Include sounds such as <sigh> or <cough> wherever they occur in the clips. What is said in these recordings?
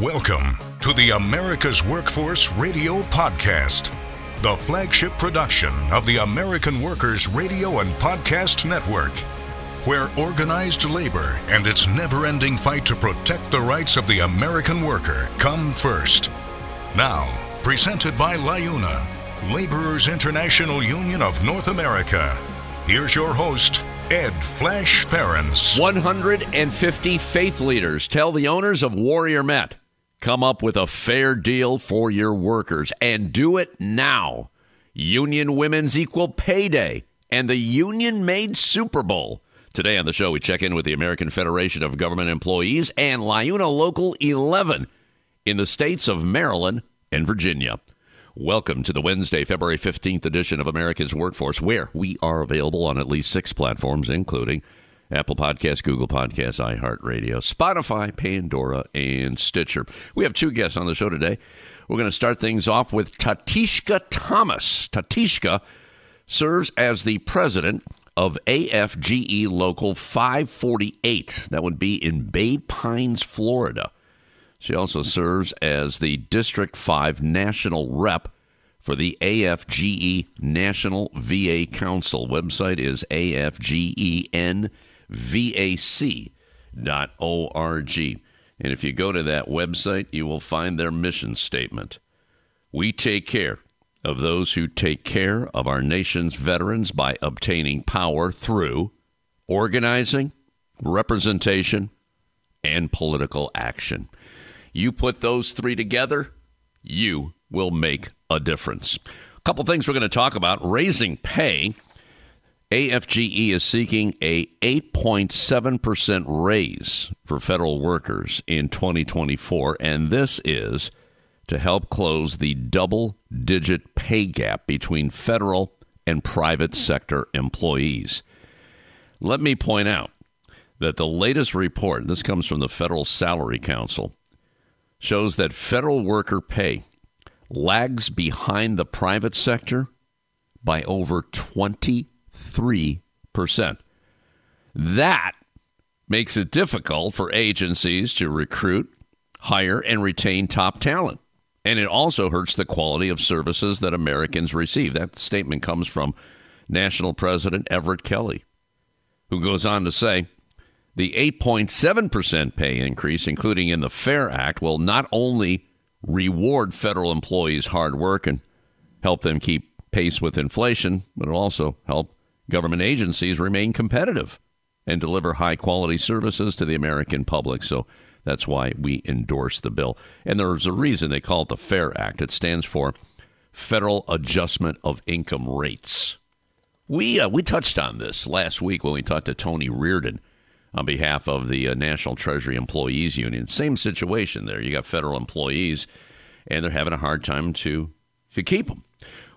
Welcome to the America's Workforce Radio Podcast, the flagship production of the American Workers Radio and Podcast Network, where organized labor and its never ending fight to protect the rights of the American worker come first. Now, presented by LIUNA, Laborers International Union of North America. Here's your host, Ed Flash Ferenc. 150 faith leaders tell the owners of Warrior Met Come up with a fair deal for your workers and do it now. Union Women's Equal Pay Day and the Union Made Super Bowl. Today on the show, we check in with the American Federation of Government Employees and LIUNA Local 11 in the states of Maryland and Virginia. Welcome to the Wednesday, February 15th edition of America's Workforce, where we are available on at least six platforms, including Apple Podcasts, Google Podcasts, iHeartRadio, Spotify, Pandora, and Stitcher. We have two guests on the show today. We're going to start things off with Tatishka Thomas. Tatishka serves as the president of AFGE Local 548. That would be in Bay Pines, Florida. She also serves as the District 5 National Rep for the AFGE National VA Council. Website is AFGEN vac.org. And if you go to that website, you will find their mission statement. We take care of those who take care of our nation's veterans by obtaining power through organizing, representation, and political action. You put those three together, you will make a difference. A couple things we're going to talk about raising pay AFGE is seeking a 8.7% raise for federal workers in 2024, and this is to help close the double digit pay gap between federal and private sector employees. Let me point out that the latest report, this comes from the Federal Salary Council, shows that federal worker pay lags behind the private sector by over 20 3%. That makes it difficult for agencies to recruit, hire, and retain top talent. And it also hurts the quality of services that Americans receive. That statement comes from National President Everett Kelley, who goes on to say the 8.7% pay increase, including in the FAIR Act, will not only reward federal employees' hard work and help them keep pace with inflation, but it'll also help government agencies remain competitive and deliver high quality services to the American public. So that's why we endorse the bill. And there's a reason they call it the FAIR Act. It stands for Federal Adjustment of Income Rates. We uh, we touched on this last week when we talked to Tony Reardon on behalf of the uh, National Treasury Employees Union. Same situation there. You got federal employees, and they're having a hard time to to keep them.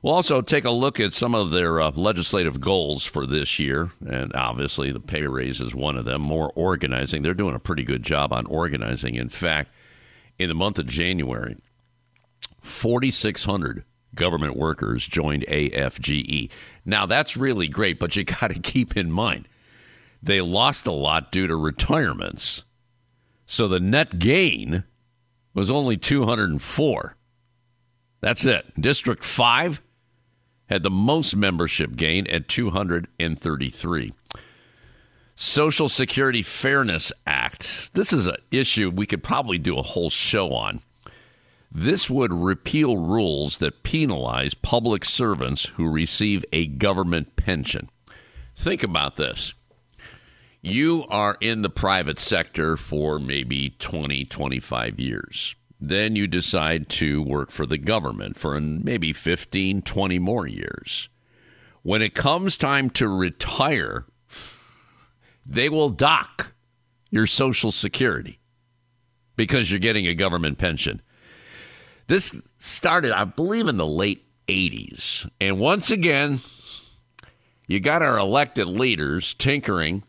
We'll also take a look at some of their uh, legislative goals for this year. And obviously, the pay raise is one of them. More organizing. They're doing a pretty good job on organizing. In fact, in the month of January, 4,600 government workers joined AFGE. Now, that's really great, but you <laughs> got to keep in mind they lost a lot due to retirements. So the net gain was only 204. That's it. District 5 had the most membership gain at 233. Social Security Fairness Act. This is an issue we could probably do a whole show on. This would repeal rules that penalize public servants who receive a government pension. Think about this. You are in the private sector for maybe 20, 25 years. Then you decide to work for the government for maybe 15, 20 more years. When it comes time to retire, they will dock your Social Security because you're getting a government pension. This started, I believe, in the late 80s. And once again, you got our elected leaders tinkering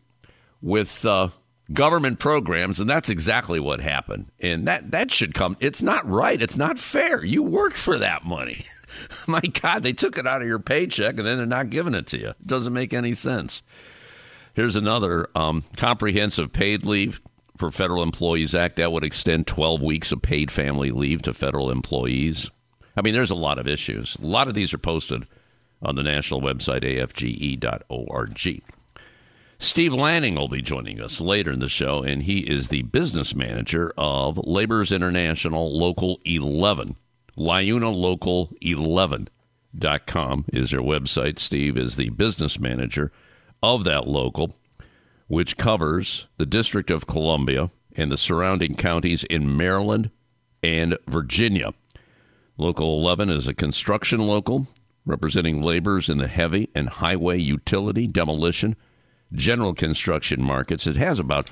with uh, government programs, and that's exactly what happened. And that that should come. It's not right. It's not fair. You worked for that money. <laughs> My God, they took it out of your paycheck and then they're not giving it to you. It doesn't make any sense. Here's another um, comprehensive paid leave for Federal Employees Act that would extend 12 weeks of paid family leave to federal employees. I mean, there's a lot of issues. A lot of these are posted on the national website, afge.org. Steve Lanning will be joining us later in the show, and he is the business manager of Laborers International Local 11. LIUNA Local 11.com is their website. Steve is the business manager of that local, which covers the District of Columbia and the surrounding counties in Maryland and Virginia. Local 11 is a construction local representing laborers in the heavy and highway utility, demolition, general construction markets. It has about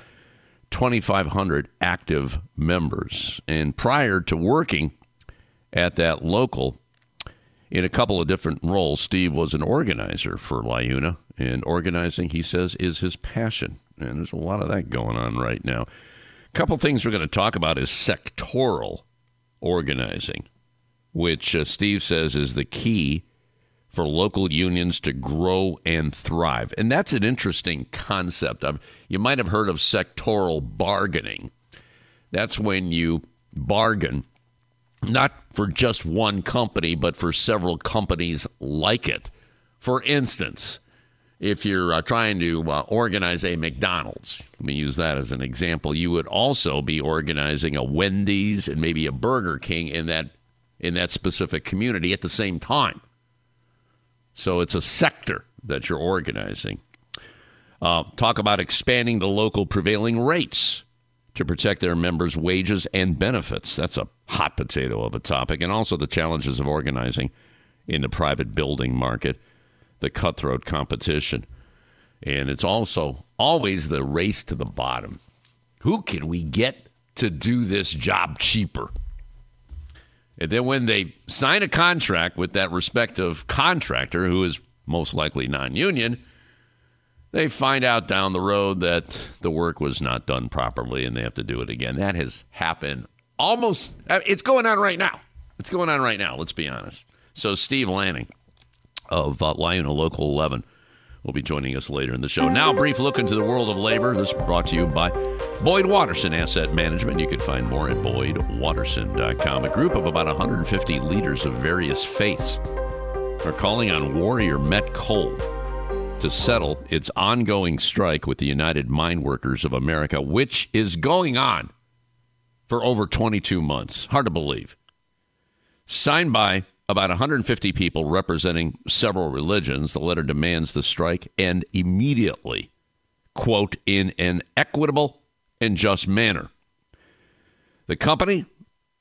2,500 active members. And prior to working at that local, in a couple of different roles, Steve was an organizer for LIUNA, and organizing, he says, is his passion. And there's a lot of that going on right now. A couple things we're going to talk about is sectoral organizing, which uh, Steve says is the key for local unions to grow and thrive. And that's an interesting concept. Of, you might have heard of sectoral bargaining. That's when you bargain not for just one company, but for several companies like it. For instance, if you're uh, trying to uh, organize a McDonald's, let me use that as an example, you would also be organizing a Wendy's and maybe a Burger King in that in that specific community at the same time. So it's a sector that you're organizing. Uh, talk about expanding the local prevailing rates to protect their members' wages and benefits. That's a hot potato of a topic. And also the challenges of organizing in the private building market, the cutthroat competition. And it's also always the race to the bottom. Who can we get to do this job cheaper? And then when they sign a contract with that respective contractor, who is most likely non union, they find out down the road that the work was not done properly and they have to do it again. That has happened almost, uh, it's going on right now. It's going on right now, let's be honest. So, Steve Lanning of uh, LIUNA Local 11 will be joining us later in the show. Now, brief look into the world of labor. This is brought to you by Boyd Watterson Asset Management. You can find more at boydwatterson.com. A group of about 150 leaders of various faiths are calling on Warrior Met Coal to settle its ongoing strike with the United Mine Workers of America, which is going on for over 22 months. Hard to believe. Signed by about 150 people representing several religions. The letter demands the strike end immediately, quote, in an equitable and just manner. The company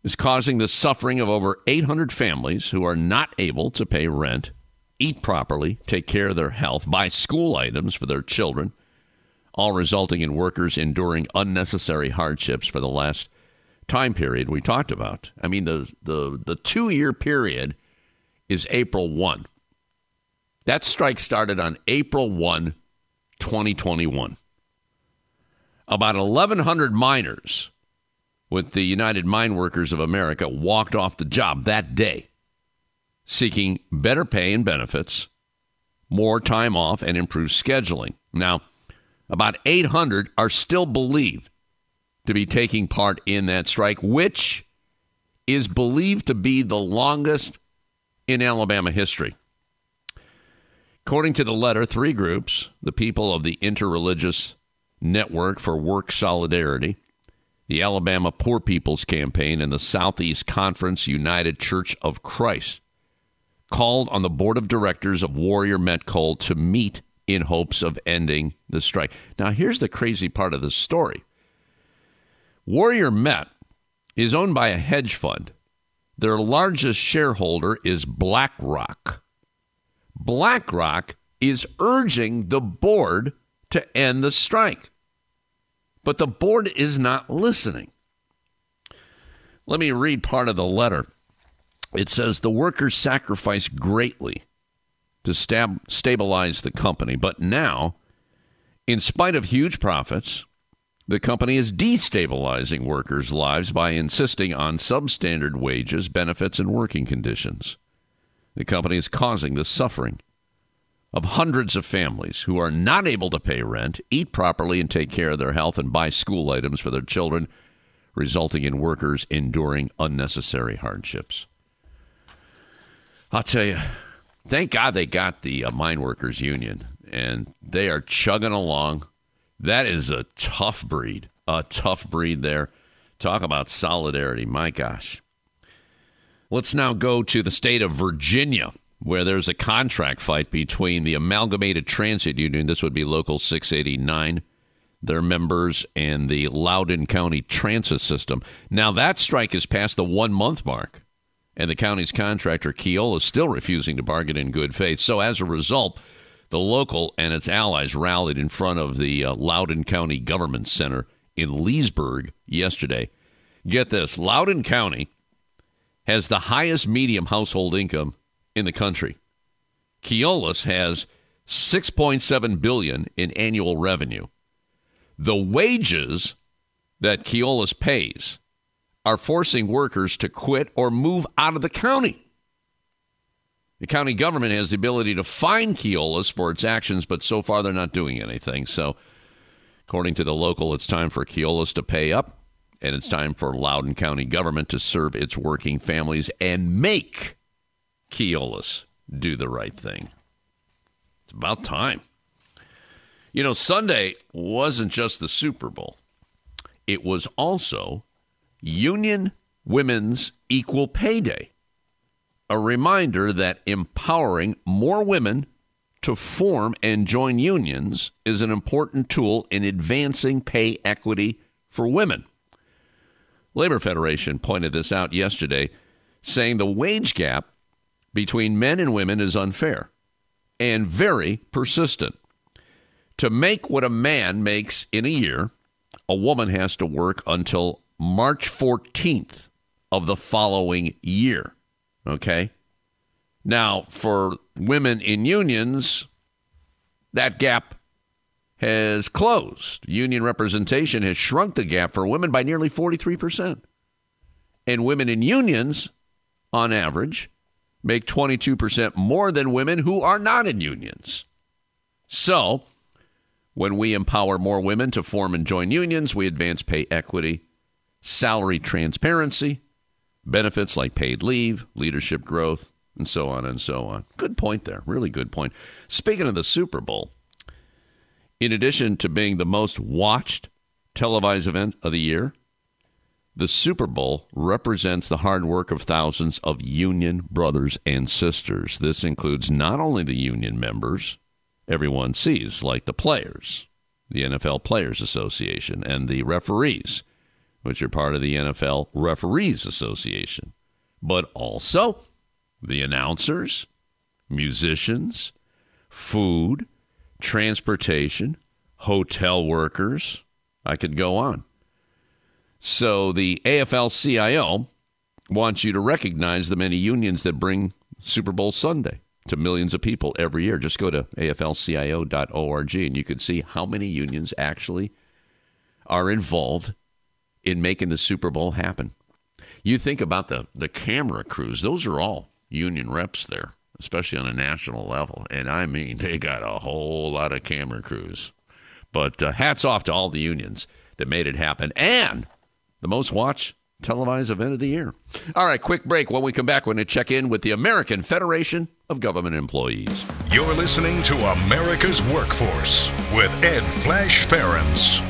is causing the suffering of over 800 families who are not able to pay rent, eat properly, take care of their health, buy school items for their children, all resulting in workers enduring unnecessary hardships for the last time period we talked about. I mean, the, the, the two year period is April 1. That strike started on April 1, 2021. About 1,100 miners with the United Mine Workers of America walked off the job that day, seeking better pay and benefits, more time off, and improved scheduling. Now, about 800 are still believed to be taking part in that strike, which is believed to be the longest in Alabama history. According to the letter, three groups the people of the Interreligious Network for Work Solidarity, the Alabama Poor People's Campaign, and the Southeast Conference United Church of Christ called on the board of directors of Warrior Met Coal to meet in hopes of ending the strike. Now, here's the crazy part of the story Warrior Met is owned by a hedge fund their largest shareholder is BlackRock. BlackRock is urging the board to end the strike. But the board is not listening. Let me read part of the letter. It says the workers sacrificed greatly to stab- stabilize the company, but now, in spite of huge profits, the company is destabilizing workers' lives by insisting on substandard wages, benefits, and working conditions. The company is causing the suffering of hundreds of families who are not able to pay rent, eat properly, and take care of their health and buy school items for their children, resulting in workers enduring unnecessary hardships. I'll tell you, thank God they got the uh, mine workers union, and they are chugging along. That is a tough breed, a tough breed there. Talk about solidarity, my gosh. Let's now go to the state of Virginia where there's a contract fight between the Amalgamated Transit Union, this would be Local 689, their members, and the Loudoun County Transit System. Now, that strike is past the one month mark, and the county's contractor, Keolis, is still refusing to bargain in good faith. So, as a result, the local and its allies rallied in front of the uh, Loudoun County Government Center in Leesburg yesterday. Get this Loudoun County has the highest medium household income in the country. Keolis has 6.7 billion in annual revenue. The wages that Keolis pays are forcing workers to quit or move out of the county. The county government has the ability to fine Keolis for its actions, but so far they're not doing anything. So, according to the local, it's time for Keolis to pay up, and it's time for Loudoun County government to serve its working families and make Keolis do the right thing. It's about time. You know, Sunday wasn't just the Super Bowl, it was also Union Women's Equal Pay Day. A reminder that empowering more women to form and join unions is an important tool in advancing pay equity for women. Labor Federation pointed this out yesterday, saying the wage gap between men and women is unfair and very persistent. To make what a man makes in a year, a woman has to work until March 14th of the following year. Okay? Now, for women in unions, that gap has closed. Union representation has shrunk the gap for women by nearly 43%. And women in unions, on average, make 22% more than women who are not in unions. So, when we empower more women to form and join unions, we advance pay equity, salary transparency, benefits like paid leave, leadership growth, and so on and so on. Good point there. Really good point. Speaking of the Super Bowl, in addition to being the most watched televised event of the year, the Super Bowl represents the hard work of thousands of union brothers and sisters. This includes not only the union members everyone sees, like the players, the NFL Players Association, and the referees, which are part of the NFL Referees Association, but also the announcers, musicians, food, transportation, hotel workers. I could go on. So the AFL CIO wants you to recognize the many unions that bring Super Bowl Sunday to millions of people every year. Just go to aflcio.org and you can see how many unions actually are involved in making the Super Bowl happen. You think about the, the camera crews, those are all union reps there, especially on a national level. And I mean, they got a whole lot of camera crews. But uh, hats off to all the unions that made it happen. And the most watched televised event of the year. All right, quick break. When we come back, we're going to check in with the American Federation of Government Employees. You're listening to America's Workforce with Ed Flash Ferenc.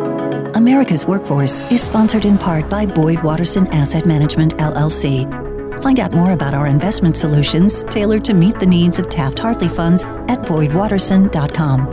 America's Workforce is sponsored in part by Boyd Watterson Asset Management, LLC. Find out more about our investment solutions tailored to meet the needs of Taft Hartley funds at boydwatterson.com.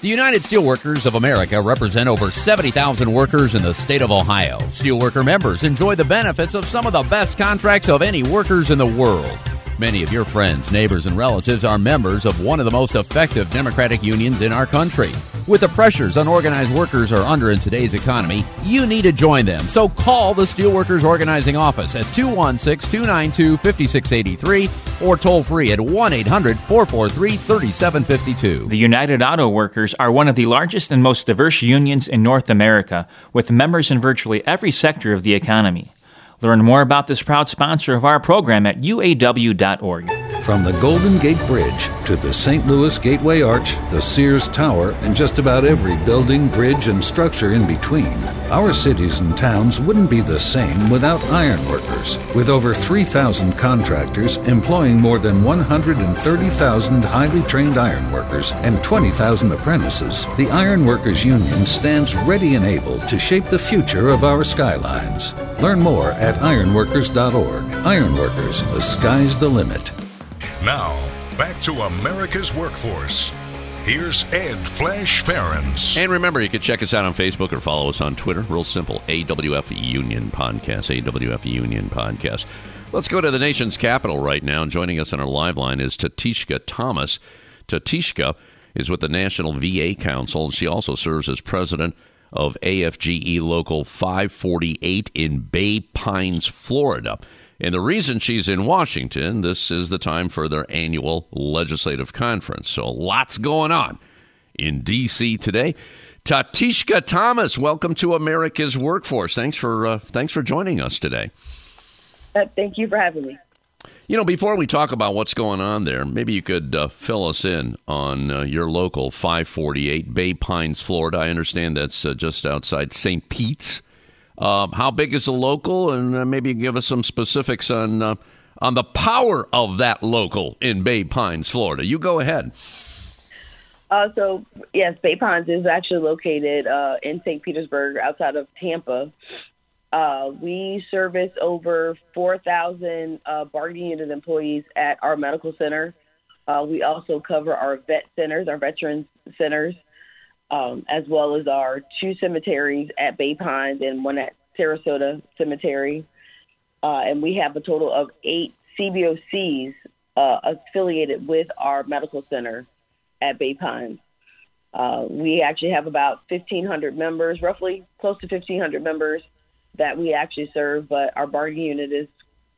The United Steelworkers of America represent over 70,000 workers in the state of Ohio. Steelworker members enjoy the benefits of some of the best contracts of any workers in the world. Many of your friends, neighbors, and relatives are members of one of the most effective Democratic unions in our country. With the pressures unorganized workers are under in today's economy, you need to join them. So call the Steelworkers Organizing Office at 216 292 5683 or toll free at 1 800 443 3752. The United Auto Workers are one of the largest and most diverse unions in North America, with members in virtually every sector of the economy. Learn more about this proud sponsor of our program at uaw.org. From the Golden Gate Bridge to the St. Louis Gateway Arch, the Sears Tower, and just about every building, bridge, and structure in between, our cities and towns wouldn't be the same without ironworkers. With over 3,000 contractors employing more than 130,000 highly trained ironworkers and 20,000 apprentices, the Ironworkers Union stands ready and able to shape the future of our skylines. Learn more at ironworkers.org. Ironworkers, the sky's the limit. Now, back to America's Workforce. Here's Ed Flash Ferenc. And remember, you can check us out on Facebook or follow us on Twitter. Real simple AWF Union Podcast. AWF Union Podcast. Let's go to the nation's capital right now. And joining us on our live line is Tatishka Thomas. Tatishka is with the National VA Council. She also serves as president of AFGE Local 548 in Bay Pines, Florida. And the reason she's in Washington, this is the time for their annual legislative conference. So lots going on in D.C. today. Tatishka Thomas, welcome to America's Workforce. Thanks for uh, thanks for joining us today. Uh, thank you for having me. You know, before we talk about what's going on there, maybe you could uh, fill us in on uh, your local 548 Bay Pines, Florida. I understand that's uh, just outside St. Pete's. Um, how big is the local, and uh, maybe give us some specifics on uh, on the power of that local in Bay Pines, Florida. You go ahead. Uh, so yes, Bay Pines is actually located uh, in St. Petersburg, outside of Tampa. Uh, we service over 4,000 uh, bargaining unit employees at our medical center. we also cover our vet centers, our veterans centers, um, as well as our two cemeteries at Bay Pines and one at Sarasota Cemetery. Uh, and we have a total of eight CBOCs uh, affiliated with our medical center at Bay Pines. Uh, we actually have about 1,500 members, roughly close to 1,500 members that we actually serve, but our bargaining unit is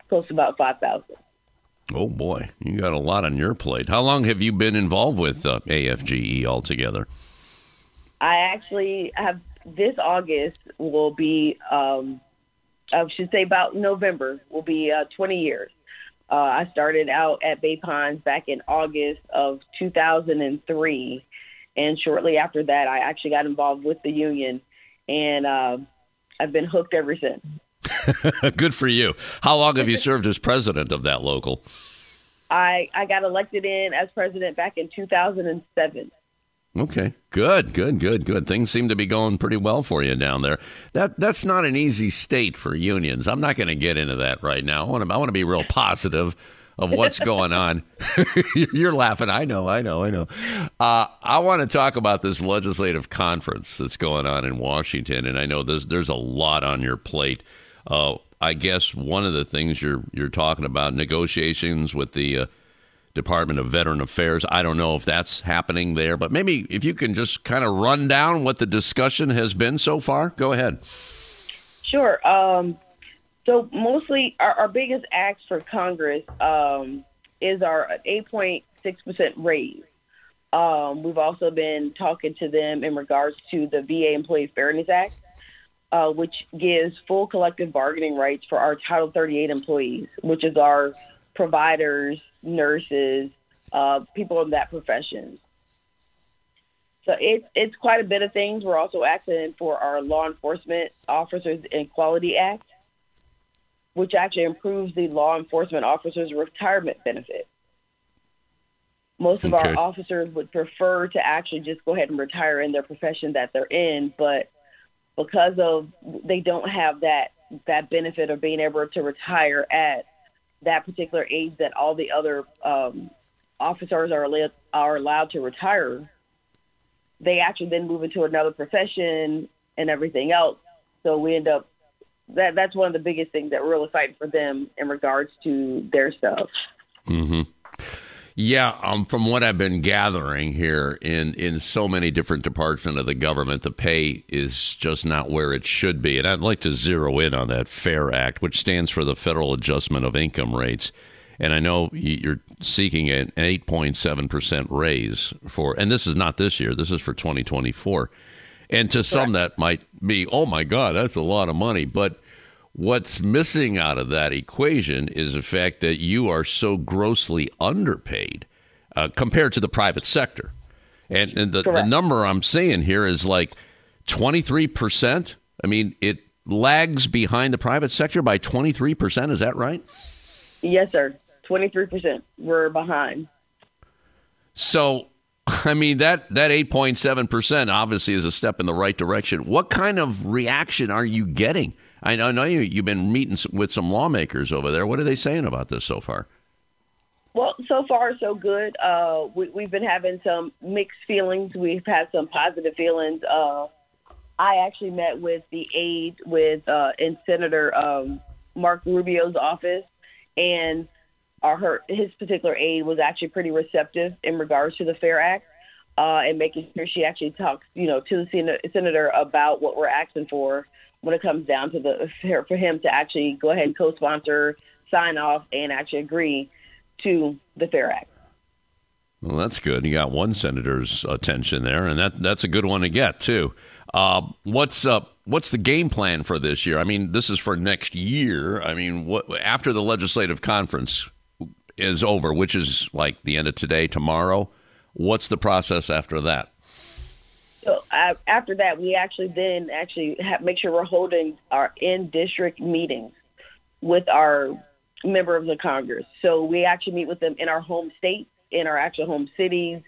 close to about 5,000. Oh boy, you got a lot on your plate. How long have you been involved with uh, AFGE altogether? I actually have this August will be, um, I should say about November will be uh, 20 years. Uh, I started out at Bay Pines back in August of 2003, and shortly after that, I actually got involved with the union, and uh, I've been hooked ever since. <laughs> Good for you. How long have you served as president of that local? I I got elected in as president back in 2007. Okay, good, good, good, good. Things seem to be going pretty well for you down there. That that's not an easy state for unions. I'm not going to get into that right now. I want to I want to be real positive of what's going on. <laughs> You're laughing. I know, I know, I know. Uh, I want to talk about this legislative conference that's going on in Washington, and I know there's there's a lot on your plate. Uh, I guess one of the things you're you're talking about negotiations with the uh, Department of Veteran Affairs. I don't know if that's happening there, but maybe if you can just kind of run down what the discussion has been so far. Go ahead. Sure. Um, so mostly our, our, biggest ask for Congress um, is our 8.6% raise. Um, we've also been talking to them in regards to the VA Employee Fairness Act, uh, which gives full collective bargaining rights for our Title 38 employees, which is our providers, nurses, uh, people in that profession. So it's it's quite a bit of things. We're also asking for our Law Enforcement Officers and Act, which actually improves the law enforcement officers' retirement benefit. Most of okay. our officers would prefer to actually just go ahead and retire in their profession that they're in, but because of they don't have that that benefit of being able to retire at that particular age that all the other um, officers are are allowed to retire, they actually then move into another profession and everything else. So we end up that that's one of the biggest things that we're really fighting for them in regards to their stuff. Mm-hmm. Yeah, um, from what I've been gathering here in, in so many different departments of the government, the pay is just not where it should be. And I'd like to zero in on that FAIR Act, which stands for the Federal Adjustment of Income Rates. And I know you're seeking an 8.7% raise for, and this is not this year, this is for 2024. And to some, that might be, oh my God, that's a lot of money. But what's missing out of that equation is the fact that you are so grossly underpaid uh, compared to the private sector. And, and the, the number I'm seeing here is like 23%. I mean, it lags behind the private sector by 23%. Is that right? Yes, sir. 23%. We're behind. So <laughs> I mean that that 8.7% obviously is a step in the right direction. What kind of reaction are you getting? I know, I know you you've been meeting with some lawmakers over there. What are they saying about this so far? Well, so far so good. Uh, we, have been having some mixed feelings. We've had some positive feelings. Uh, I actually met with the aide with uh, in Senator um, Marco Rubio's office, and our, her his particular aide was actually pretty receptive in regards to the Fair Act uh, and making sure she actually talks, you know, to the senator about what we're asking for when it comes down to the for him to actually go ahead and co-sponsor, sign off, and actually agree to the Fair Act. Well, that's good. You got one senator's attention there, and that that's a good one to get too. Uh, what's up? Uh, what's the game plan for this year? I mean, this is for next year. I mean, what after the legislative conference? Is over, which is like the end of today, tomorrow, what's the process after that? So after that, we actually then actually have, make sure we're holding our in district meetings with our members of the Congress. So we actually meet with them in our home states, in our actual home cities.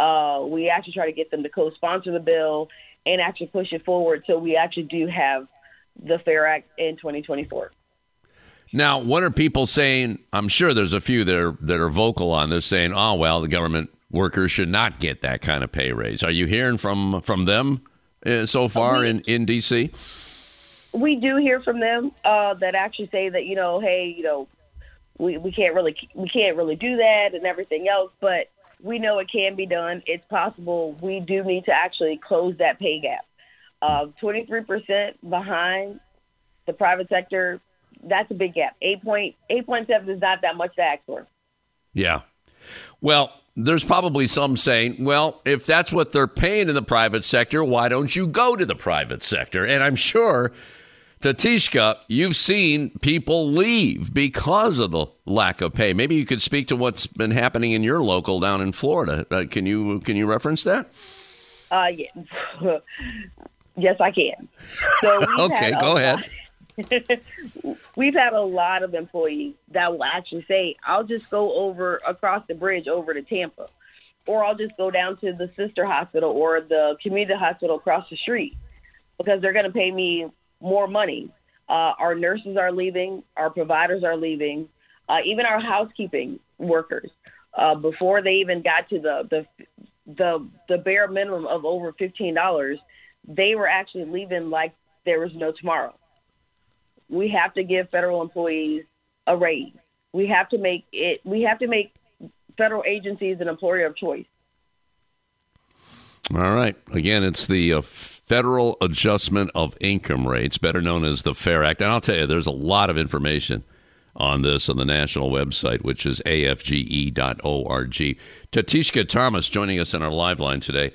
Uh, we actually try to get them to co-sponsor the bill and actually push it forward. So we actually do have the Fair Act in 2024. Now, what are people saying? I'm sure there's a few that are that are vocal on this, saying, "Oh, well, the government workers should not get that kind of pay raise." Are you hearing from from them uh, so far we, in in DC? We do hear from them uh, that actually say that you know, hey, you know, we we can't really we can't really do that and everything else, but we know it can be done. It's possible. We do need to actually close that pay gap. Uh, 23% behind the private sector that's a big gap. 8.8.7 is not that much to ask for. Yeah. Well, there's probably some saying, well, if that's what they're paying in the private sector, why don't you go to the private sector? And I'm sure, Tatishka, you've seen people leave because of the lack of pay. Maybe you could speak to what's been happening in your local down in Florida. Uh, can you can you reference that? Uh, yeah. <laughs> yes, I can. So <laughs> okay, go ahead. <laughs> We've had a lot of employees that will actually say, I'll just go over across the bridge over to Tampa, or I'll just go down to the sister hospital or the community hospital across the street because they're going to pay me more money. Uh, our nurses are leaving, our providers are leaving, uh, even our housekeeping workers. Uh, before they even got to the, the the the bare minimum of over fifteen dollars, they were actually leaving like there was no tomorrow we have to give federal employees a raise. We have to make it. We have to make federal agencies an employer of choice. All right. Again, it's the uh, Federal Adjustment of Income Rates, better known as the FAIR Act. And I'll tell you, there's a lot of information on this on the national website, which is afge.org. Tatishka Thomas joining us on our live line today.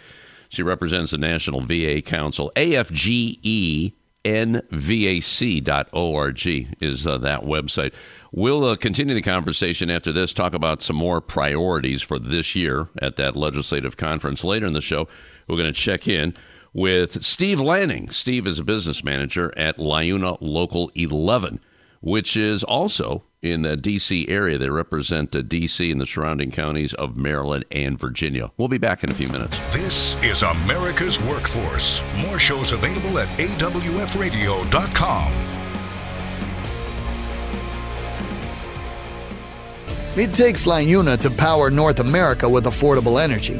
She represents the National VA Council. AFGE nvac.org is uh, that website. We'll uh, continue the conversation after this, talk about some more priorities for this year at that legislative conference. Later in the show, we're going to check in with Steve Lanning. Steve is a business manager at LiUNA Local 11, which is also in the D.C. area. They represent uh, D.C. and the surrounding counties of Maryland and Virginia. We'll be back in a few minutes. This is America's Workforce. More shows available at awfradio.com. It takes LiUNA to power North America with affordable energy.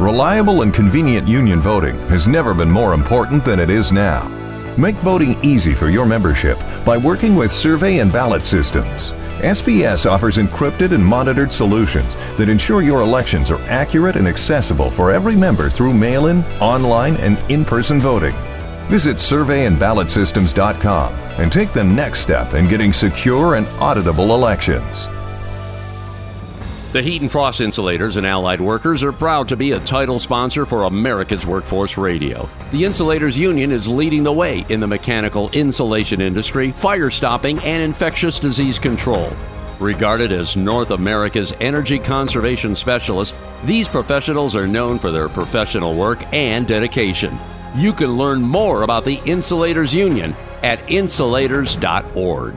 Reliable and convenient union voting has never been more important than it is now. Make voting easy for your membership by working with survey and ballot systems. SBS offers encrypted and monitored solutions that ensure your elections are accurate and accessible for every member through mail in, online, and in person voting. Visit surveyandballotsystems.com and take the next step in getting secure and auditable elections. The Heat and Frost Insulators and Allied Workers are proud to be a title sponsor for America's Workforce Radio. The Insulators Union is leading the way in the mechanical insulation industry, fire stopping, and infectious disease control. Regarded as North America's energy conservation specialists, these professionals are known for their professional work and dedication. You can learn more about the Insulators Union at insulators.org.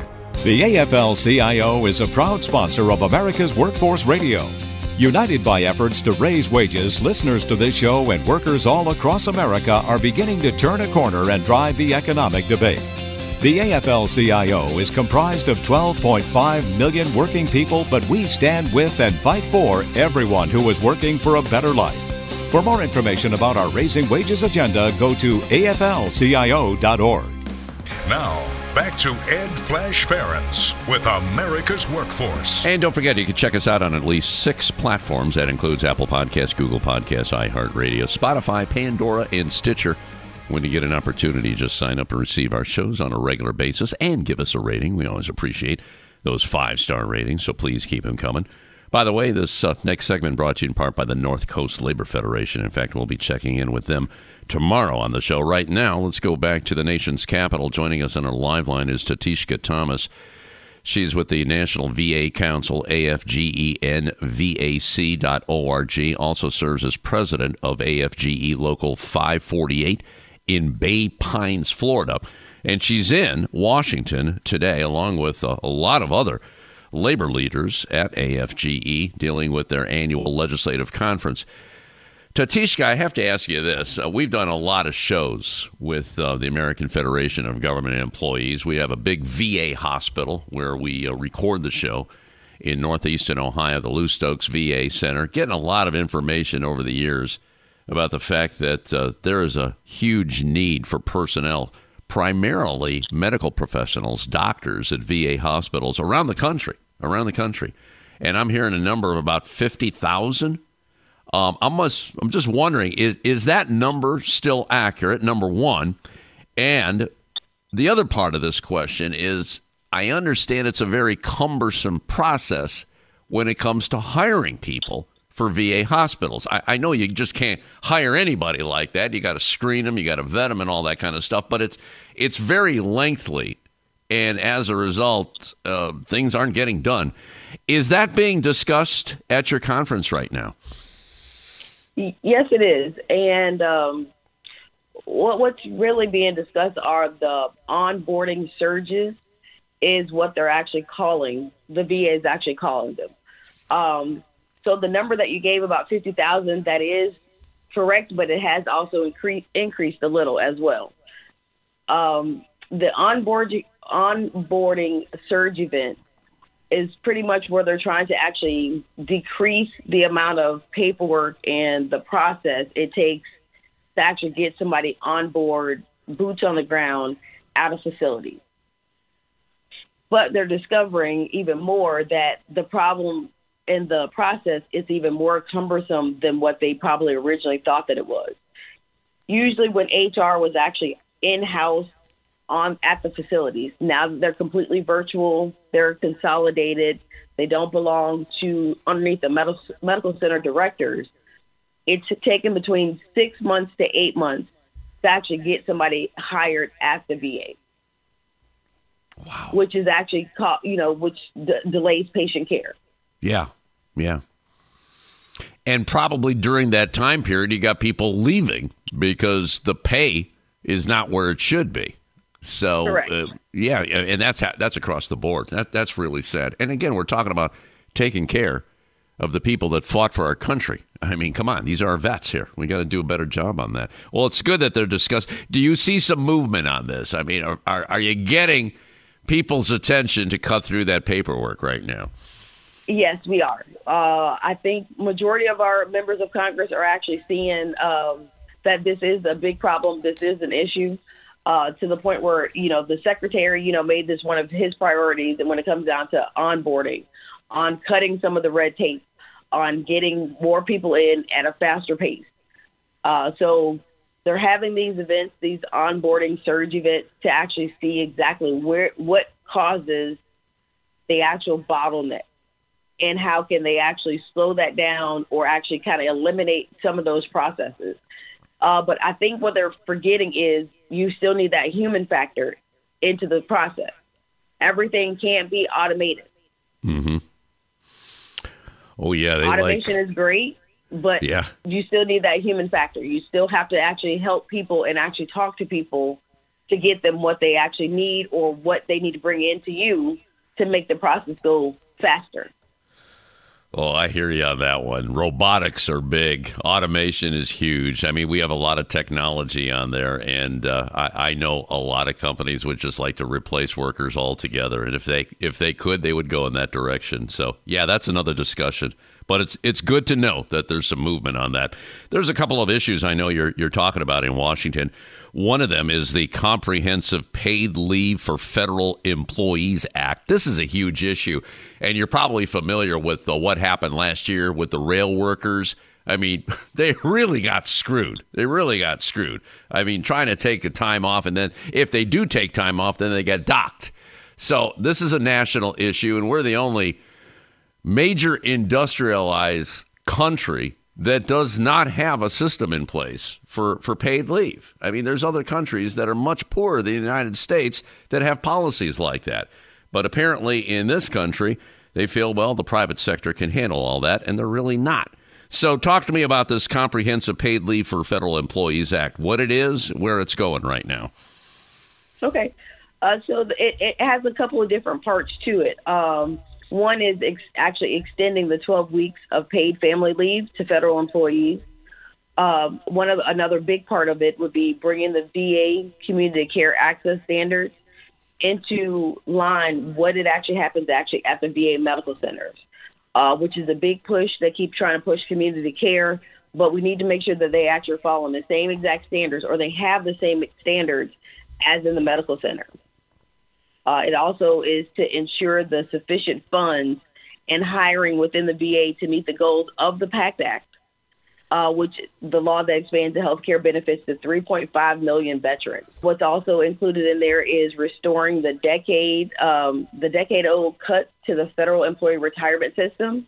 The AFL CIO is a proud sponsor of America's Workforce Radio. United by efforts to raise wages, listeners to this show and workers all across America are beginning to turn a corner and drive the economic debate. The AFL CIO is comprised of 12.5 million working people, but we stand with and fight for everyone who is working for a better life. For more information about our Raising Wages agenda, go to aflcio.org. Now, back to Ed Flash Ferenc with America's Workforce. And don't forget, you can check us out on at least six platforms. That includes Apple Podcasts, Google Podcasts, iHeartRadio, Spotify, Pandora, and Stitcher. When you get an opportunity, just sign up and receive our shows on a regular basis and give us a rating. We always appreciate those five star ratings, so please keep them coming. By the way, this uh, next segment brought to you in part by the North Coast Labor Federation. In fact, we'll be checking in with them tomorrow on the show. Right now, let's go back to the nation's capital. Joining us on our live line is Tatishka Thomas. She's with the National VA Council, AFGENVAC.org. Also serves as president of AFGE Local 548 in Bay Pines, Florida. And she's in Washington today, along with a, a lot of other labor leaders at AFGE dealing with their annual legislative conference. Tatishka, I have to ask you this. Uh, we've done a lot of shows with uh, the American Federation of Government Employees. We have a big VA hospital where we uh, record the show in northeastern Ohio, the Lou Stokes VA Center. Getting a lot of information over the years about the fact that uh, there is a huge need for personnel, primarily medical professionals, doctors at VA hospitals around the country. Around the country. And I'm hearing a number of about 50,000 um, I'm just I'm just wondering is is that number still accurate? Number one, and the other part of this question is I understand it's a very cumbersome process when it comes to hiring people for VA hospitals. I, I know you just can't hire anybody like that. You got to screen them, you got to vet them, and all that kind of stuff. But it's it's very lengthy, and as a result, uh, things aren't getting done. Is that being discussed at your conference right now? Yes, it is. And um, what, what's really being discussed are the onboarding surges, is what they're actually calling. The VA is actually calling them. Um, so the number that you gave about fifty thousand, that is correct, but it has also increased increased a little as well. Um, the onboard onboarding surge event is pretty much where they're trying to actually decrease the amount of paperwork and the process it takes to actually get somebody on board, boots on the ground, out of facilities. But they're discovering even more that the problem in the process is even more cumbersome than what they probably originally thought that it was. Usually, when HR was actually in house on at the facilities. Now they're completely virtual. They're consolidated. They don't belong to underneath the medical medical center directors. It's taken between six months to eight months to actually get somebody hired at the VA. Wow. Which is actually, called, you know, which d- delays patient care. Yeah, yeah. And probably during that time period, you got people leaving because the pay is not where it should be. So, uh, yeah, and that's that's across the board. That that's really sad. And again, we're talking about taking care of the people that fought for our country. I mean, come on, these are our vets here. We got to do a better job on that. Well, it's good that they're discussed. Do you see some movement on this? I mean, are, are, are you getting people's attention to cut through that paperwork right now? Yes, we are. Uh, I think majority of our members of Congress are actually seeing um, that this is a big problem. This is an issue. Uh, to the point where you know the secretary you know made this one of his priorities and when it comes down to onboarding on cutting some of the red tape on getting more people in at a faster pace. Uh, so they're having these events, these onboarding surge events, to actually see exactly where what causes the actual bottleneck and how can they actually slow that down or actually kind of eliminate some of those processes. Uh, but I think what they're forgetting is you still need that human factor into the process. Everything can't be automated. Mm-hmm. Oh yeah, automation like, is great, but yeah. you still need that human factor. You still have to actually help people and actually talk to people to get them what they actually need or what they need to bring into you to make the process go faster. Oh, I hear you on that one. Robotics are big. Automation is huge. I mean, we have a lot of technology on there, and uh, I, I, know a lot of companies would just like to replace workers altogether. And if they if they could, they would go in that direction. So, yeah, that's another discussion. But it's it's good to know that there's some movement on that. There's a couple of issues I know you're you're talking about in Washington. One of them is the Comprehensive Paid Leave for Federal Employees Act. This is a huge issue, and you're probably familiar with the, what happened last year with the rail workers. I mean, <laughs> they really got screwed. They really got screwed. I mean, trying to take the time off, and then if they do take time off, then they get docked. So this is a national issue, and we're the only major industrialized country that does not have a system in place for, for paid leave. I mean, there's other countries that are much poorer than the United States that have policies like that. But apparently, in this country, they feel, well, the private sector can handle all that, and they're really not. So, talk to me about this Comprehensive Paid Leave for Federal Employees Act, what it is, where it's going right now. Okay. Uh, so, it, it, has a couple of different parts to it. Um, one is ex- actually extending the 12 weeks of paid family leave to federal employees. Um, one of another big part of it would be bringing the VA community care access standards into line what it actually happens actually at the VA medical centers, uh, which is a big push. They keep trying to push community care, but we need to make sure that they actually are following the same exact standards or they have the same standards as in the medical center. Uh, it also is to ensure the sufficient funds and hiring within the VA to meet the goals of the PACT Act, uh, which the law that expands the health care benefits to 3.5 million veterans. What's also included in there is restoring the decade um, the decade old cut to the federal employee retirement system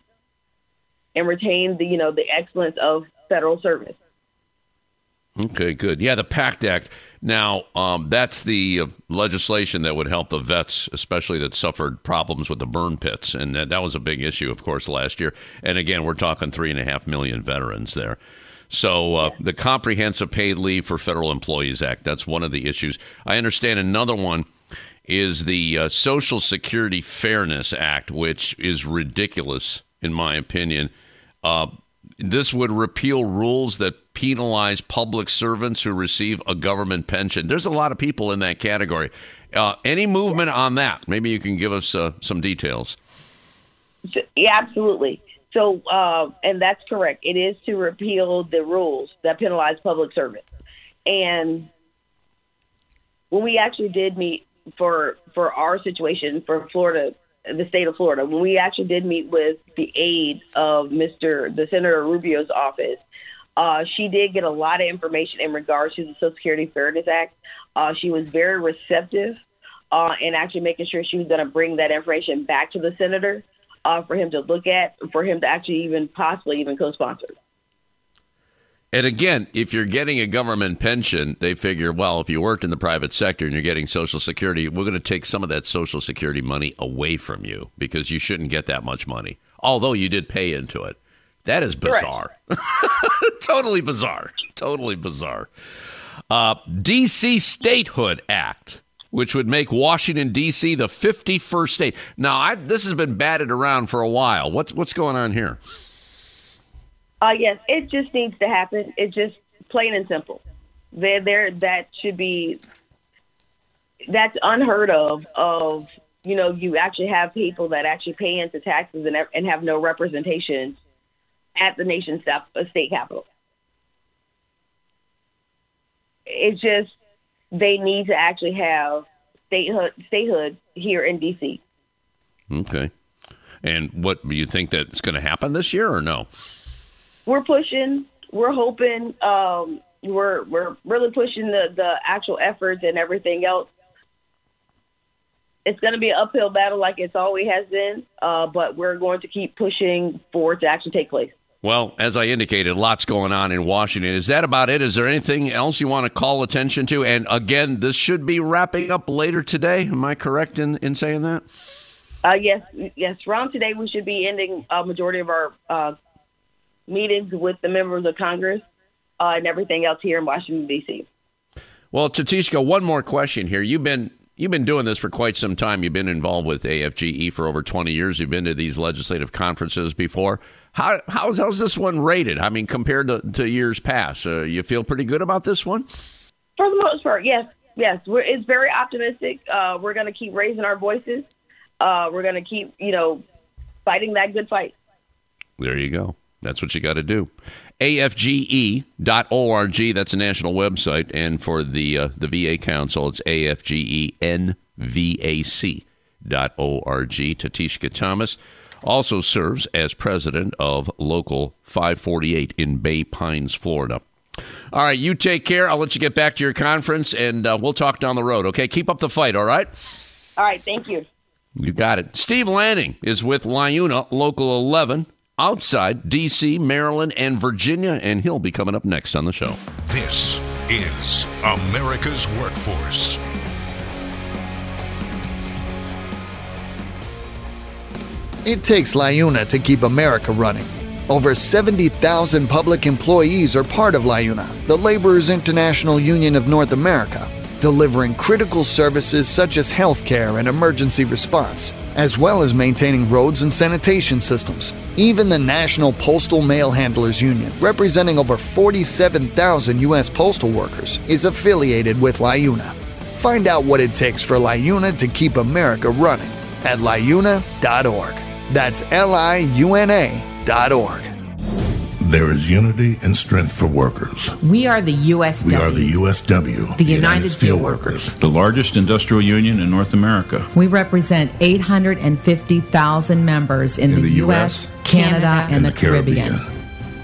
and retain the you know the excellence of federal service. Okay, good. Yeah, the PACT Act. Now, um, that's the legislation that would help the vets, especially that suffered problems with the burn pits. And that, that was a big issue, of course, last year. And again, we're talking three and a half million veterans there. So, uh, the Comprehensive Paid Leave for Federal Employees Act, that's one of the issues. I understand another one is the uh, Social Security Fairness Act, which is ridiculous, in my opinion. Uh, this would repeal rules that penalize public servants who receive a government pension. There's a lot of people in that category. Uh, any movement on that? Maybe you can give us uh, some details. Yeah, absolutely. So, uh, and that's correct. It is to repeal the rules that penalize public servants. And when we actually did meet for for our situation for Florida the state of Florida. When we actually did meet with the aide of Mr. the Senator Rubio's office, uh, she did get a lot of information in regards to the Social Security Fairness Act. Uh, she was very receptive uh, and actually making sure she was going to bring that information back to the senator uh, for him to look at, for him to actually even possibly even co-sponsor. And again, if you're getting a government pension, they figure, well, if you worked in the private sector and you're getting Social Security, we're going to take some of that Social Security money away from you because you shouldn't get that much money, although you did pay into it. That is bizarre. <laughs> totally bizarre. Totally bizarre. Uh, D.C. Statehood Act, which would make Washington D.C. the 51st state. Now, I, this has been batted around for a while. What's what's going on here? Uh, yes, it just needs to happen. It just plain and simple. There, there, that should be. That's unheard of. Of you know, you actually have people that actually pay into taxes and and have no representation at the nation's state capital. It's just they need to actually have statehood statehood here in DC. Okay. And what do you think that's going to happen this year or no? We're pushing. We're hoping. Um, we're we're really pushing the the actual efforts and everything else. It's going to be an uphill battle, like it's always has been. Uh, but we're going to keep pushing for it to actually take place. Well, as I indicated, lots going on in Washington. Is that about it? Is there anything else you want to call attention to? And again, this should be wrapping up later today. Am I correct in, in saying that? Uh, yes, yes. Around today, we should be ending a majority of our uh, meetings with the members of Congress uh, and everything else here in Washington D.C. Well, Tatishka, one more question here. You've been you've been doing this for quite some time. You've been involved with AFGE for over twenty years. You've been to these legislative conferences before. How how's, how's this one rated? I mean, compared to, to years past, uh, you feel pretty good about this one? For the most part, yes, yes. We're, it's very optimistic. Uh, we're going to keep raising our voices. Uh, we're going to keep, you know, fighting that good fight. There you go. That's what you got to do. AFGE.org. That's a national website. And for the uh, the VA Council, it's AFGENVAC.org. Tatishka Thomas also serves as president of Local 548 in Bay Pines, Florida. All right, you take care. I'll let you get back to your conference, and uh, we'll talk down the road. Okay, keep up the fight. All right. All right. Thank you. You got it. Steve Lanning is with LIUNA Local 11 outside D.C., Maryland, and Virginia, and he'll be coming up next on the show. This is America's Workforce. It takes LIUNA to keep America running. Over 70,000 public employees are part of LIUNA, the Laborers International Union of North America, delivering critical services such as healthcare and emergency response, as well as maintaining roads and sanitation systems. Even the National Postal Mail Handlers Union, representing over 47,000 U.S. postal workers, is affiliated with LIUNA. Find out what it takes for LIUNA to keep America running at liuna.org. That's L I U N A dot org. There is unity and strength for workers. We are the USW. We are the USW. The United, Steelworkers. The largest industrial union in North America. We represent 850,000 members in, In the, the U.S., US, Canada, and, the, Caribbean.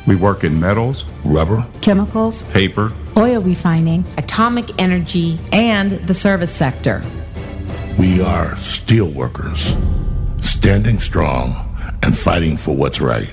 We work in metals, Rubber, chemicals, paper, oil refining, Atomic energy. and the service sector. we are steelworkers, standing strong and fighting for what's right.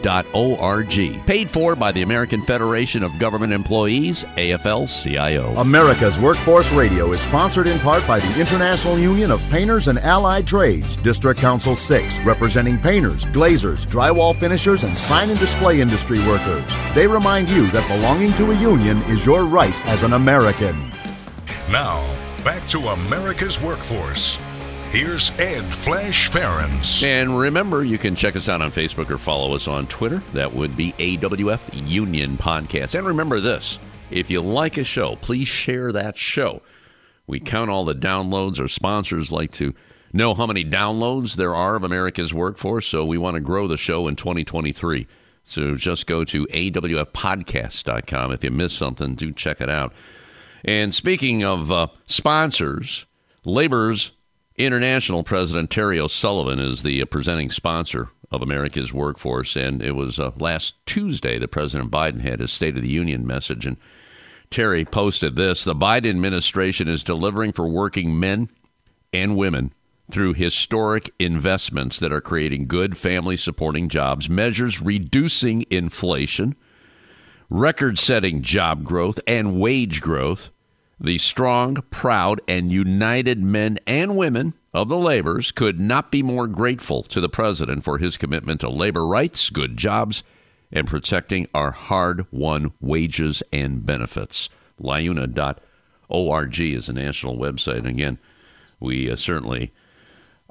afge.org. Paid for by the American Federation of Government Employees, AFL CIO. America's Workforce Radio is sponsored in part by the International Union of Painters and Allied Trades, District Council 6, representing painters, glazers, drywall finishers, and sign and display industry workers. They remind you that belonging to a union is your right as an American. Now, back to America's Workforce. Here's Ed Flash Ferenc. And remember, you can check us out on Facebook or follow us on Twitter. That would be AWF Union Podcast. And remember this if you like a show, please share that show. We count all the downloads. Our sponsors like to know how many downloads there are of America's Workforce, so we want to grow the show in 2023. So just go to awfpodcast.com. If you missed something, do check it out. And speaking of uh, sponsors, Labor's International President Terry O'Sullivan is the uh, presenting sponsor of America's workforce. And it was uh, last Tuesday that President Biden had his State of the Union message. And Terry posted this The Biden administration is delivering for working men and women through historic investments that are creating good family supporting jobs, measures reducing inflation, record setting job growth, and wage growth. The strong, proud, and united men and women of the laborers could not be more grateful to the president for his commitment to labor rights, good jobs, and protecting our hard won wages and benefits. LIUNA.org is a national website. And again, we uh, certainly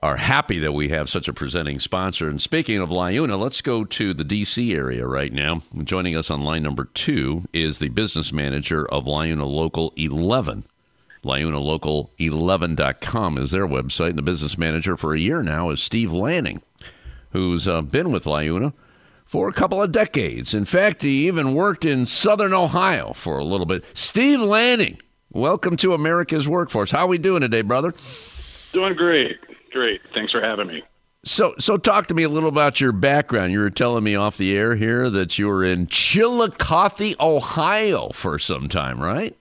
are happy that we have such a presenting sponsor. And speaking of LIUNA, let's go to the D.C. area right now. Joining us on line number two is the business manager of LIUNA Local 11. LiUNALocal11.com is their website, and the business manager for a year now is Steve Lanning, who's uh, been with LIUNA for a couple of decades. In fact, he even worked in southern Ohio for a little bit. Steve Lanning, welcome to America's Workforce. How are we doing today, brother? Doing great. Great. Thanks for having me. So, so talk to me a little about your background. You were telling me off the air here that you were in Chillicothe, Ohio, for some time, right?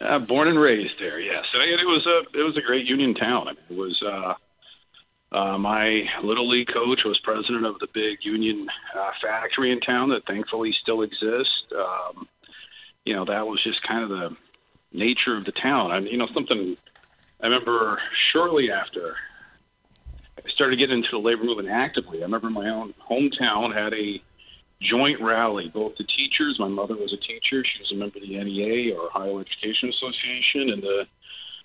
Uh, born and raised there, yes. And it was a it was a great union town. I mean, it was uh, uh, my little league coach was president of the big union uh, factory in town that thankfully still exists. Um, you know, that was just kind of the nature of the town. I, you know, something I remember shortly after I started getting into the labor movement actively. I remember my own hometown had a joint rally. Both the teachers, my mother was a teacher, she was a member of the NEA or Ohio Education Association, and the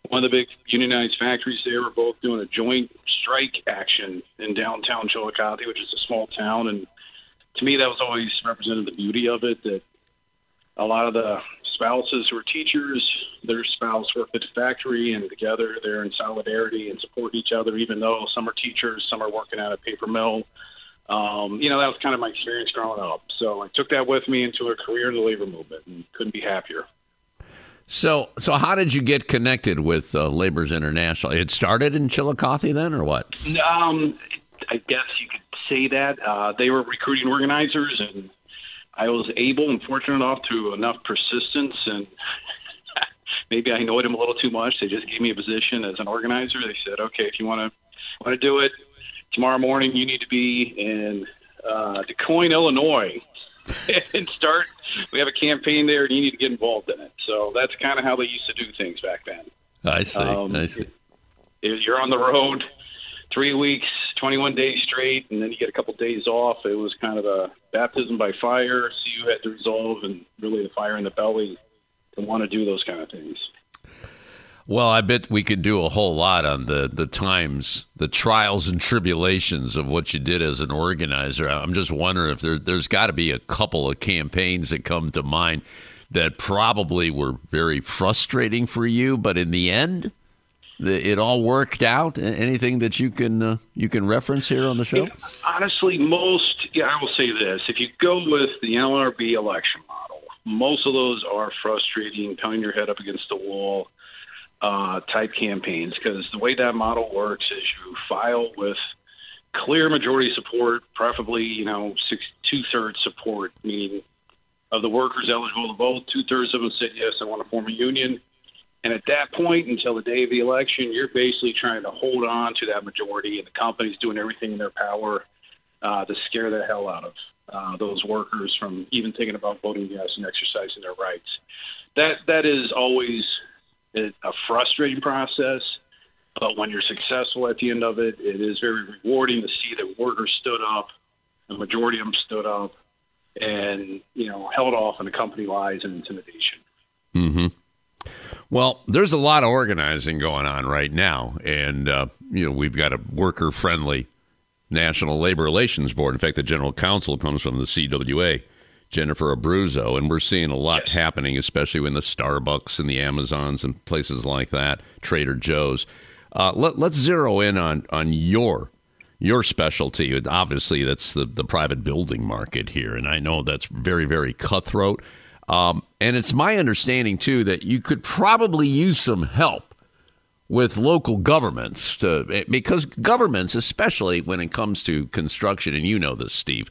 one of the big unionized factories there were both doing a joint strike action in downtown Chillicothe, which is a small town. And to me, that was always represented the beauty of it that a lot of the spouses who are teachers, their spouse worked at the factory, and together they're in solidarity and support each other, even though some are teachers, some are working at a paper mill. Um, you know, that was kind of my experience growing up. So I took that with me into a career in the labor movement and couldn't be happier. So, so how did you get connected with uh, Labor's International? It started in Chillicothe then, or what? Um, I guess you could say that. Uh, they were recruiting organizers, and I was able and fortunate enough to enough persistence and <laughs> maybe I annoyed them a little too much. They just gave me a position as an organizer. They said, "Okay, if you want to want to do it tomorrow morning, you need to be in uh, DuQuoin, Illinois, <laughs> and start. We have a campaign there, and you need to get involved in it." So that's kind of how they used to do things back then. I see. Um, I see. If you're on the road three weeks, 21 days straight, and then you get a couple days off. It was kind of a baptism by fire. So you had to resolve and really the fire in the belly to want to do those kind of things. Well, I bet we could do a whole lot on the, the times, the trials and tribulations of what you did as an organizer. I'm just wondering if there, there's got to be a couple of campaigns that come to mind that probably were very frustrating for you, but in the end, it all worked out. Anything that you can uh, you can reference here on the show? Honestly, most yeah, I will say this: if you go with the NLRB election model, most of those are frustrating, pounding your head up against the wall uh, type campaigns because the way that model works is you file with clear majority support, preferably you know six two thirds support, meaning of the workers eligible to vote, two thirds of them said yes, I want to form a union. And at that point, until the day of the election, you're basically trying to hold on to that majority, and the company's doing everything in their power uh, to scare the hell out of uh, those workers from even thinking about voting yes and exercising their rights. That that is always a frustrating process, but when you're successful at the end of it, it is very rewarding to see that workers stood up, the majority of them stood up, and you know held off on the company lies and intimidation. Mm-hmm. Well, there's a lot of organizing going on right now, and uh, you know we've got a worker-friendly National Labor Relations Board. In fact, the general counsel comes from the CWA, Jennifer Abruzzo, and we're seeing a lot yes. happening, especially in the Starbucks and the Amazons and places like that, Trader Joe's. Uh, let, us zero in on on your your specialty. Obviously, that's the the private building market here, and I know that's very very cutthroat. Um, and it's my understanding, too, that you could probably use some help with local governments to because governments, especially when it comes to construction, and you know this, Steve.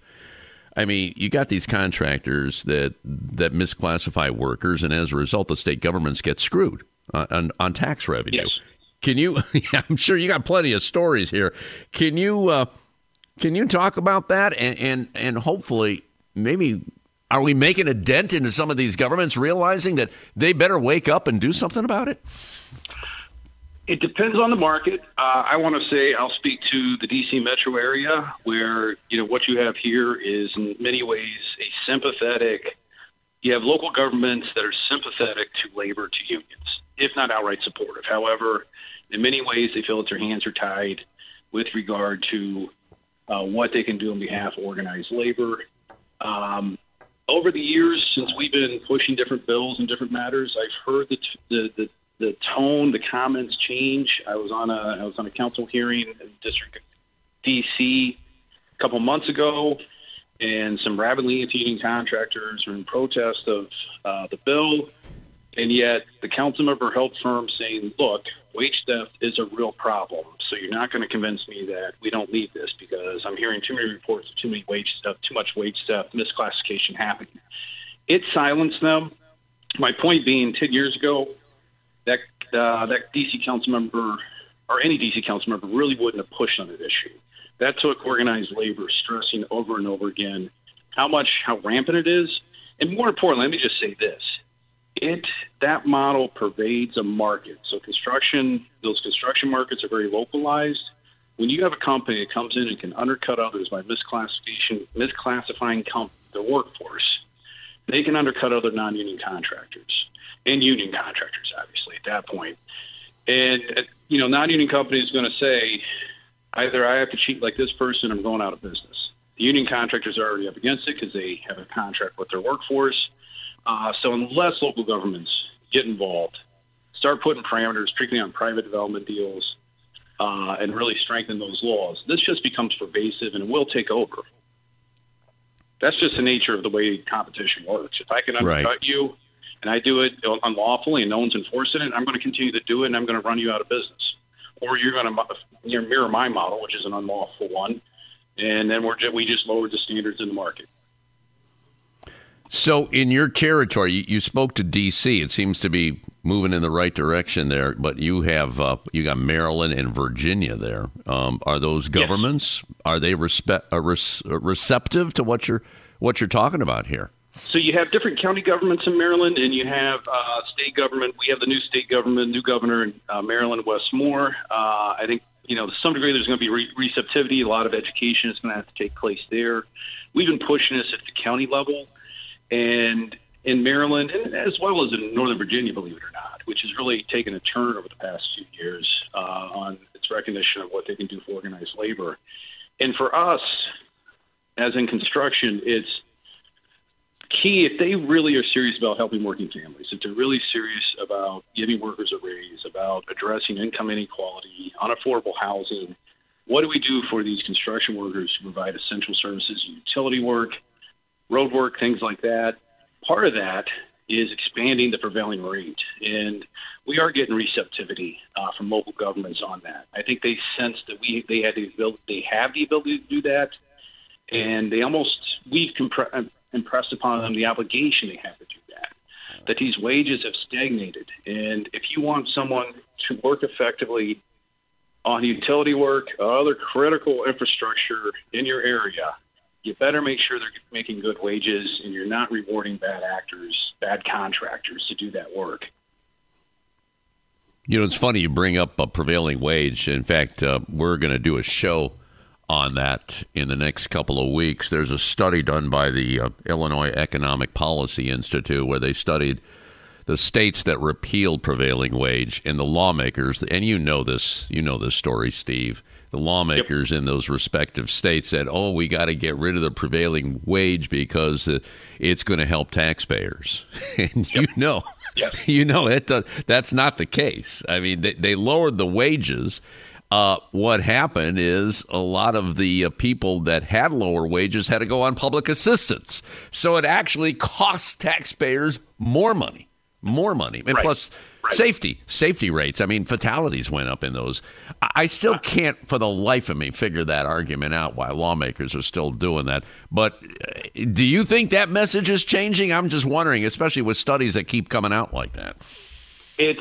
I mean, you got these contractors that that misclassify workers, and as a result, the state governments get screwed on, on tax revenue. Yes. Can you? <laughs> I'm sure you got plenty of stories here. Can you? Uh, can you talk about that and, and and hopefully maybe are we making a dent into some of these governments realizing that they better wake up and do something about it? It depends on the market. Uh, I want to say I'll speak to the DC metro area where you know what you have here is in many ways a sympathetic. You have local governments that are sympathetic to labor to unions, if not outright supportive. However, in many ways they feel that their hands are tied with regard to uh, what they can do on behalf of organized labor. Um, over the years, since we've been pushing different bills and different matters, I've heard the, t- the, the the tone, the comments change. I was on a I was on a council hearing in District DC a couple months ago, and some rapidly union contractors are in protest of uh, the bill, and yet the council member held firm, saying, "Look, wage theft is a real problem. So you're not going to convince me that we don't need this because I'm hearing too many reports of too many wage stuff, too much wage theft, misclassification happening." It silenced them. My point being, ten years ago, that uh, that DC council member or any DC council member really wouldn't have pushed on that issue. That took organized labor stressing over and over again how much how rampant it is, and more importantly, let me just say this: it that model pervades a market. So construction, those construction markets are very localized. When you have a company that comes in and can undercut others by misclassification, misclassifying their workforce, they can undercut other non-union contractors and union contractors, obviously, at that point. And, uh, you know, non union company is going to say, either I have to cheat like this person, I'm going out of business. The union contractors are already up against it because they have a contract with their workforce. Uh, so, unless local governments get involved, start putting parameters, particularly on private development deals, uh, and really strengthen those laws, this just becomes pervasive and it will take over. That's just the nature of the way competition works. If I can undercut right. you, and I do it unlawfully and no one's enforcing it, I'm going to continue to do it and I'm going to run you out of business. Or you're going to mirror my model, which is an unlawful one, and then we're just, we just lowered the standards in the market. So, in your territory, you, you, spoke to D.C. It seems to be moving in the right direction there, but you have uh, you got Maryland and Virginia there. Um, are those governments yes. are they respe- uh, res- receptive to what you're what you're talking about here? So you have different county governments in Maryland, and you have uh, state government. We have the new state government, new governor in uh, Maryland, Wes Moore. Uh, I think you know to some degree there's going to be re- receptivity. A lot of education is going to have to take place there. We've been pushing this at the county level, and in Maryland, and as well as in Northern Virginia, believe it or not, which has really taken a turn over the past few years uh, on its recognition of what they can do for organized labor. And for us, as in construction, it's key if they really are serious about helping working families, if they're really serious about giving workers a raise, about addressing income inequality, unaffordable housing, what do we do for these construction workers who provide essential services, and utility work, road work, things like that? Part of that is expanding the prevailing rate, and we are getting receptivity uh, from local governments on that. I think they sense that we they had the ability, they have the ability to do that, and they almost we've compre- impressed upon them the obligation they have to do that. That these wages have stagnated, and if you want someone to work effectively on utility work, other critical infrastructure in your area, you better make sure they're making good wages and you're not rewarding bad actors, bad contractors to do that work. You know, it's funny you bring up a prevailing wage. In fact, uh, we're going to do a show on that in the next couple of weeks. There's a study done by the uh, Illinois Economic Policy Institute where they studied the states that repealed prevailing wage and the lawmakers and you know this you know this story Steve the lawmakers yep. in those respective states said oh we got to get rid of the prevailing wage because it's going to help taxpayers <laughs> and yep. you know <laughs> you know it does, that's not the case i mean they, they lowered the wages uh, what happened is a lot of the uh, people that had lower wages had to go on public assistance. So it actually cost taxpayers more money more money, and Right. plus Right. safety, safety rates. I mean, fatalities went up in those. I still can't, for the life of me, figure that argument out. Why lawmakers are still doing that? But uh, do you think that message is changing? I'm just wondering, especially with studies that keep coming out like that. It's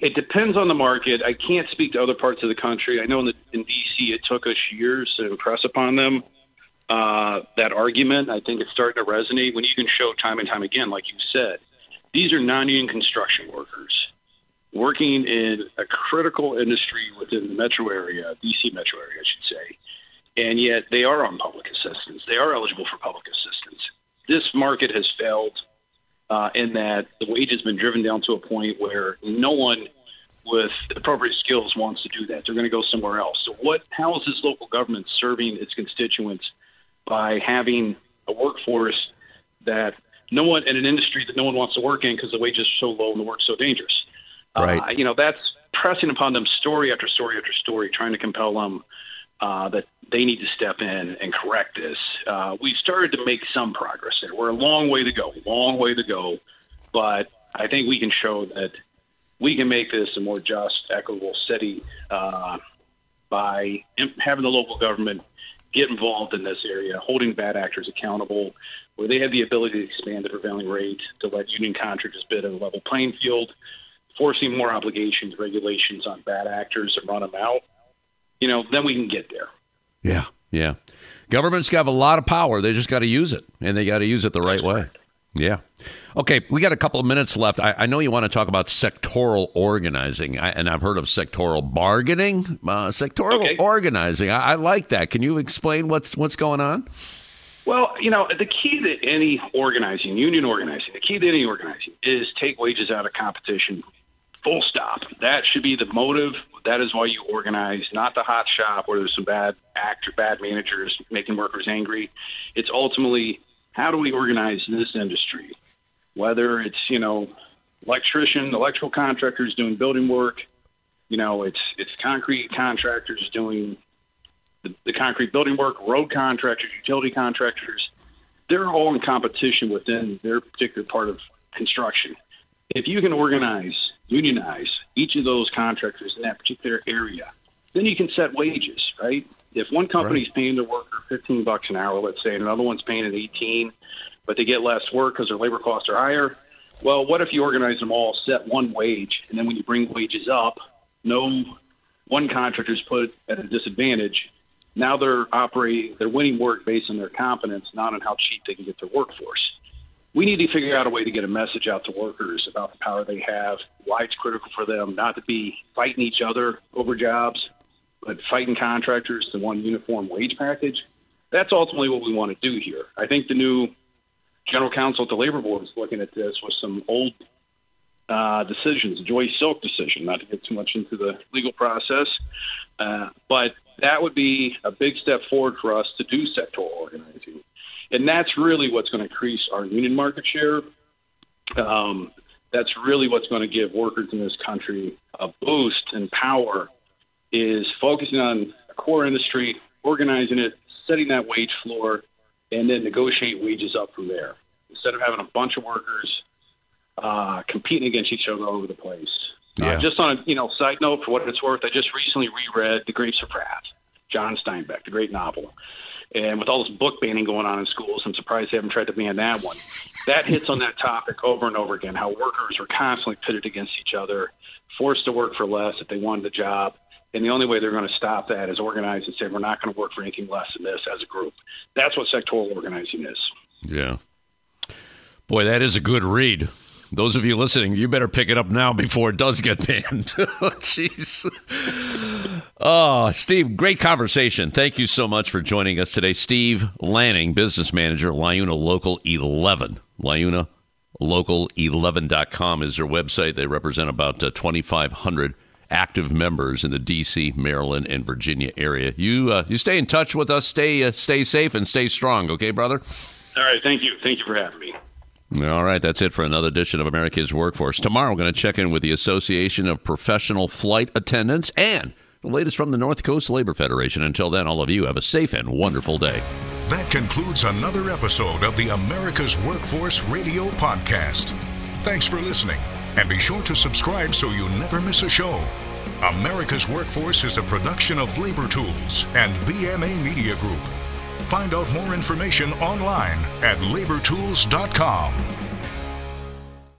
it depends on the market. I can't speak to other parts of the country. I know in, the, in DC it took us years to impress upon them uh, that argument. I think it's starting to resonate when you can show time and time again, like you said, these are non-union construction workers working in a critical industry within the metro area, DC metro area, I should say, and yet they are on public assistance. They are eligible for public assistance. This market has failed uh, in that the wage has been driven down to a point where no one with appropriate skills wants to do that. They're going to go somewhere else. So, what? How is this local government serving its constituents by having a workforce that no one in an industry that no one wants to work in because the wages are so low and the work's so dangerous? Right. Uh, you know, that's pressing upon them story after story after story, trying to compel them uh, that they need to step in and correct this. Uh, we've started to make some progress there. We're a long way to go, long way to go, but I think we can show that we can make this a more just, equitable city uh, by having the local government get involved in this area, holding bad actors accountable, where they have the ability to expand the prevailing rate to let union contractors bid at a level playing field, forcing more obligations, regulations on bad actors and run them out. You know, then we can get there. Yeah, yeah. Governments have a lot of power. They just got to use it, and they got to use it the right way. Yeah. Okay, we got a couple of minutes left. I, I know you want to talk about sectoral organizing, I, and I've heard of sectoral bargaining, uh, sectoral organizing. I, I like that. Can you explain what's what's going on? Well, you know, the key to any organizing, union organizing, the key to any organizing is take wages out of competition. Full stop. That should be the motive. That is why you organize, not the hot shop where there's some bad actor, bad managers making workers angry. It's ultimately how do we organize this industry? Whether it's you know, electrician, electrical contractors doing building work, you know, it's it's concrete contractors doing the, the concrete building work, road contractors, utility contractors, they're all in competition within their particular part of construction. If you can organize, unionize each of those contractors in that particular area, then you can set wages, right? If one company's paying their worker 15 bucks an hour, let's say, and another one's paying it 18, but they get less work because their labor costs are higher, well, what if you organize them all, set one wage, and then when you bring wages up, no one contractor's put at a disadvantage. Now they're operating, they're winning work based on their competence, not on how cheap they can get their workforce. We need to figure out a way to get a message out to workers about the power they have, why it's critical for them not to be fighting each other over jobs, but fighting contractors to one uniform wage package. That's ultimately what we want to do here. I think the new general counsel at the labor board is looking at this with some old uh, decisions, the Joy Silk decision, not to get too much into the legal process, uh, but that would be a big step forward for us to do sectoral organizing. And that's really what's going to increase our union market share. Um, that's really what's going to give workers in this country a boost in power is focusing on a core industry, organizing it, setting that wage floor, and then negotiate wages up from there. Instead of having a bunch of workers uh, competing against each other all over the place. Yeah. Uh, just on a you know side note, for what it's worth, I just recently reread *The Grapes of Wrath*, John Steinbeck, the great novel. And with all this book banning going on in schools, I'm surprised they haven't tried to ban that one. That hits on that topic over and over again. How workers are constantly pitted against each other, forced to work for less if they wanted the job. And the only way they're going to stop that is organize and say we're not going to work for anything less than this as a group. That's what sectoral organizing is. Yeah. Boy, that is a good read. Those of you listening, you better pick it up now before it does get <laughs> banned. <laughs> jeez. Oh, Steve, great conversation. Thank you so much for joining us today. Steve Lanning, business manager, Liuna Local 11. Liuna Local11.com is their website. They represent about uh, 2,500 active members in the D.C., Maryland, and Virginia area. You uh, you stay in touch with us. Stay uh, stay safe and stay strong. Okay, brother. All right, thank you, thank you for having me. All right, that's it for another edition of America's Workforce. Tomorrow, we're going to check in with the Association of Professional Flight Attendants and the latest from the North Coast Labor Federation. Until then, all of you have a safe and wonderful day. That concludes another episode of the America's Workforce Radio Podcast. Thanks for listening, and be sure to subscribe so you never miss a show. America's Workforce is a production of Labor Tools and BMA Media Group. Find out more information online at labortools.com.